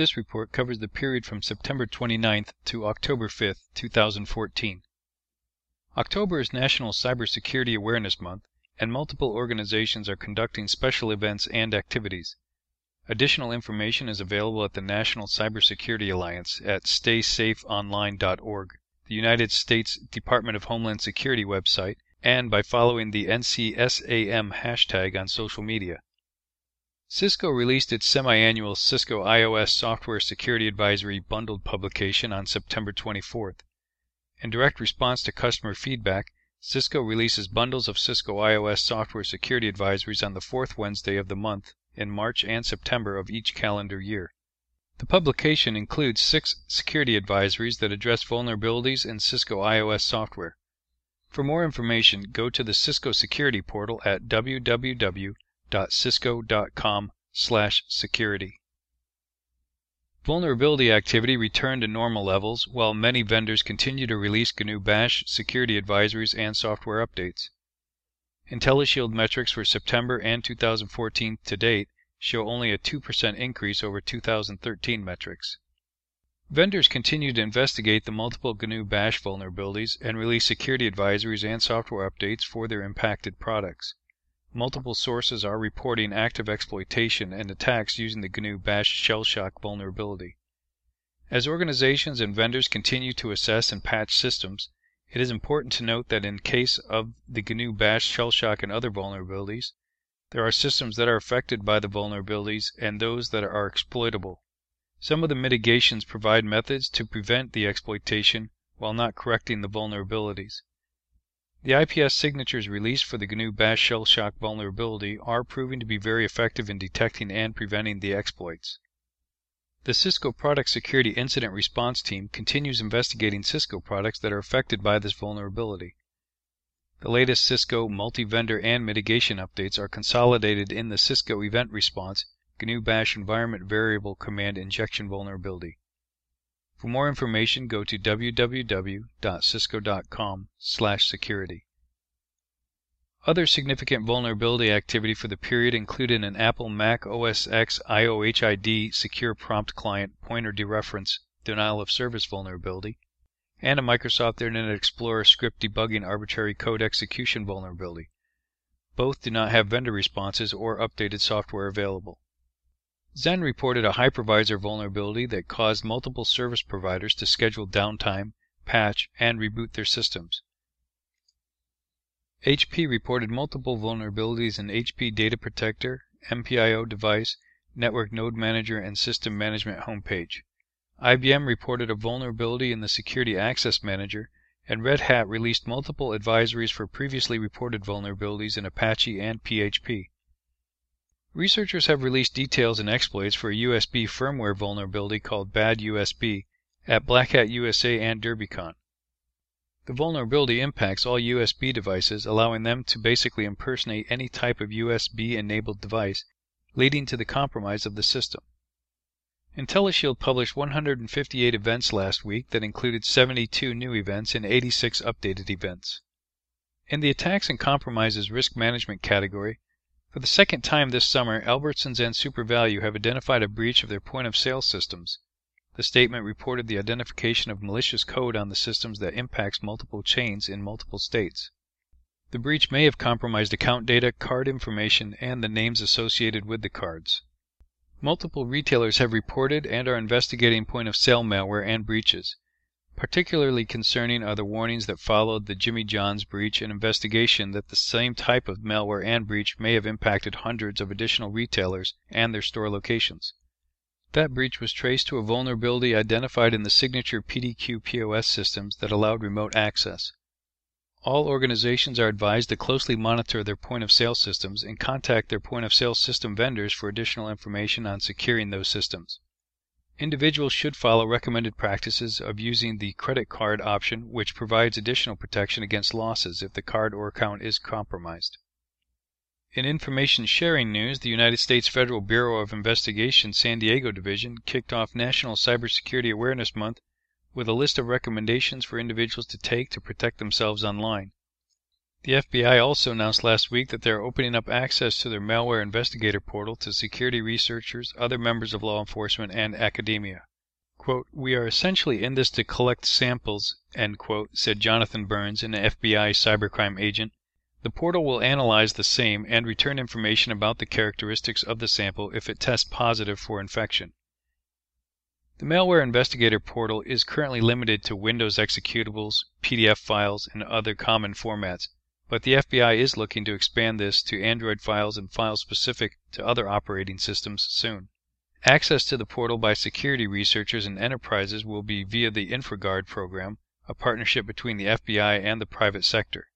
This report covers the period from September 29th to October 5th, 2014. October is National Cybersecurity Awareness Month, and multiple organizations are conducting special events and activities. Additional information is available at the National Cybersecurity Alliance at staysafeonline.org, the United States Department of Homeland Security website, and by following the NCSAM hashtag on social media. Cisco released its semi-annual Cisco IOS Software Security Advisory bundled publication on September 24th. In direct response to customer feedback, Cisco releases bundles of Cisco IOS software security advisories on the fourth Wednesday of the month in March and September of each calendar year. The publication includes six security advisories that address vulnerabilities in Cisco IOS software. For more information, go to the Cisco Security portal at www.cisco.com/security. Vulnerability activity returned to normal levels while many vendors continue to release GNU Bash security advisories and software updates. IntelliShield metrics for September and 2014 to date show only a 2% increase over 2013 metrics. Vendors continue to investigate the multiple GNU Bash vulnerabilities and release security advisories and software updates for their impacted products. Multiple sources are reporting active exploitation and attacks using the GNU Bash shellshock vulnerability. As organizations and vendors continue to assess and patch systems, it is important to note that in case of the GNU Bash shellshock and other vulnerabilities, there are systems that are affected by the vulnerabilities and those that are exploitable. Some of the mitigations provide methods to prevent the exploitation while not correcting the vulnerabilities. The IPS signatures released for the GNU Bash shell shock vulnerability are proving to be very effective in detecting and preventing the exploits. The Cisco Product Security Incident Response Team continues investigating Cisco products that are affected by this vulnerability. The latest Cisco multi-vendor and mitigation updates are consolidated in the Cisco Event Response GNU Bash Environment Variable Command Injection Vulnerability. For more information, go to www.cisco.com/security. Other significant vulnerability activity for the period included an Apple Mac OS X IOHID Secure Prompt Client Pointer Dereference Denial of Service vulnerability, and a Microsoft Internet Explorer script debugging arbitrary code execution vulnerability. Both do not have vendor responses or updated software available. Xen reported a hypervisor vulnerability that caused multiple service providers to schedule downtime, patch, and reboot their systems. HP reported multiple vulnerabilities in HP Data Protector, MPIO device, Network Node Manager, and System Management homepage. IBM reported a vulnerability in the Security Access Manager, and Red Hat released multiple advisories for previously reported vulnerabilities in Apache and PHP. Researchers have released details and exploits for a USB firmware vulnerability called Bad USB at Black Hat USA and DerbyCon. The vulnerability impacts all USB devices, allowing them to basically impersonate any type of USB enabled device, leading to the compromise of the system. IntelliShield published 158 events last week that included 72 new events and 86 updated events. In the attacks and compromises risk management category, for the second time this summer, Albertsons and SuperValu have identified a breach of their point of sale systems. The statement reported the identification of malicious code on the systems that impacts multiple chains in multiple states. The breach may have compromised account data, card information, and the names associated with the cards. Multiple retailers have reported and are investigating point of sale malware and breaches. Particularly concerning are the warnings that followed the Jimmy John's breach and investigation that the same type of malware and breach may have impacted hundreds of additional retailers and their store locations. That breach was traced to a vulnerability identified in the signature PDQ POS systems that allowed remote access. All organizations are advised to closely monitor their point of sale systems and contact their point of sale system vendors for additional information on securing those systems. Individuals should follow recommended practices of using the credit card option, which provides additional protection against losses if the card or account is compromised. In information sharing news, the United States Federal Bureau of Investigation San Diego Division kicked off National Cybersecurity Awareness Month with a list of recommendations for individuals to take to protect themselves online. The FBI also announced last week that they are opening up access to their malware investigator portal to security researchers, other members of law enforcement, and academia. Quote, we are essentially in this to collect samples, end quote, said Jonathan Burns, an FBI cybercrime agent. The portal will analyze the same and return information about the characteristics of the sample if it tests positive for infection. The Malware Investigator portal is currently limited to Windows executables, PDF files, and other common formats but the FBI is looking to expand this to Android files and files specific to other operating systems soon. Access to the portal by security researchers and enterprises will be via the InfraGard program, a partnership between the FBI and the private sector.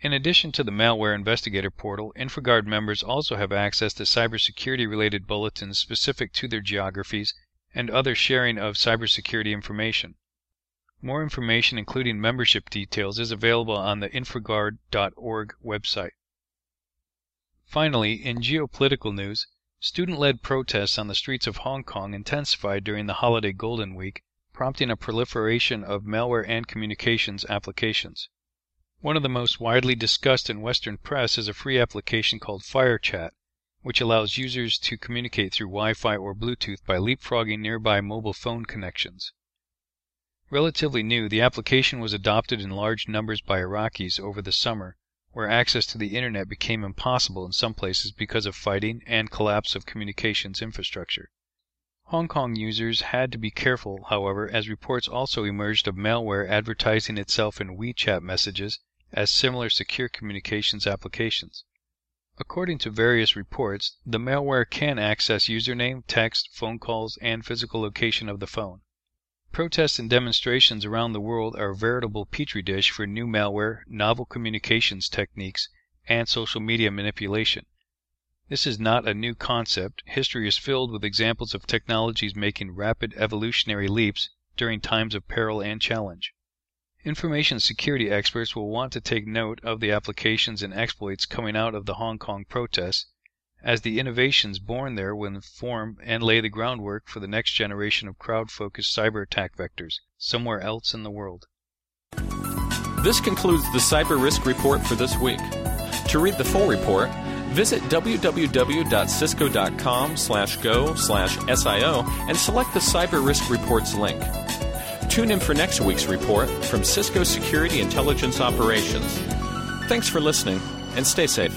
In addition to the Malware Investigator portal, InfraGard members also have access to cybersecurity related bulletins specific to their geographies and other sharing of cybersecurity information. More information, including membership details, is available on the infragard.org website. Finally, in geopolitical news, student led protests on the streets of Hong Kong intensified during the holiday Golden Week, prompting a proliferation of malware and communications applications. One of the most widely discussed in Western press is a free application called FireChat, which allows users to communicate through Wi Fi or Bluetooth by leapfrogging nearby mobile phone connections. Relatively new, the application was adopted in large numbers by Iraqis over the summer, where access to the internet became impossible in some places because of fighting and collapse of communications infrastructure. Hong Kong users had to be careful, however, as reports also emerged of malware advertising itself in WeChat messages as similar secure communications applications. According to various reports, the malware can access username, text, phone calls, and physical location of the phone. Protests and demonstrations around the world are a veritable petri dish for new malware, novel communications techniques, and social media manipulation. This is not a new concept. History is filled with examples of technologies making rapid evolutionary leaps during times of peril and challenge. Information security experts will want to take note of the applications and exploits coming out of the Hong Kong protests as the innovations born there will inform and lay the groundwork for the next generation of crowd focused cyber attack vectors somewhere else in the world. This concludes the Cyber Risk Report for this week. To read the full report, visit www.cisco.com slash go slash SIO and select the Cyber Risk Reports link. Tune in for next week's report from Cisco Security Intelligence Operations. Thanks for listening and stay safe.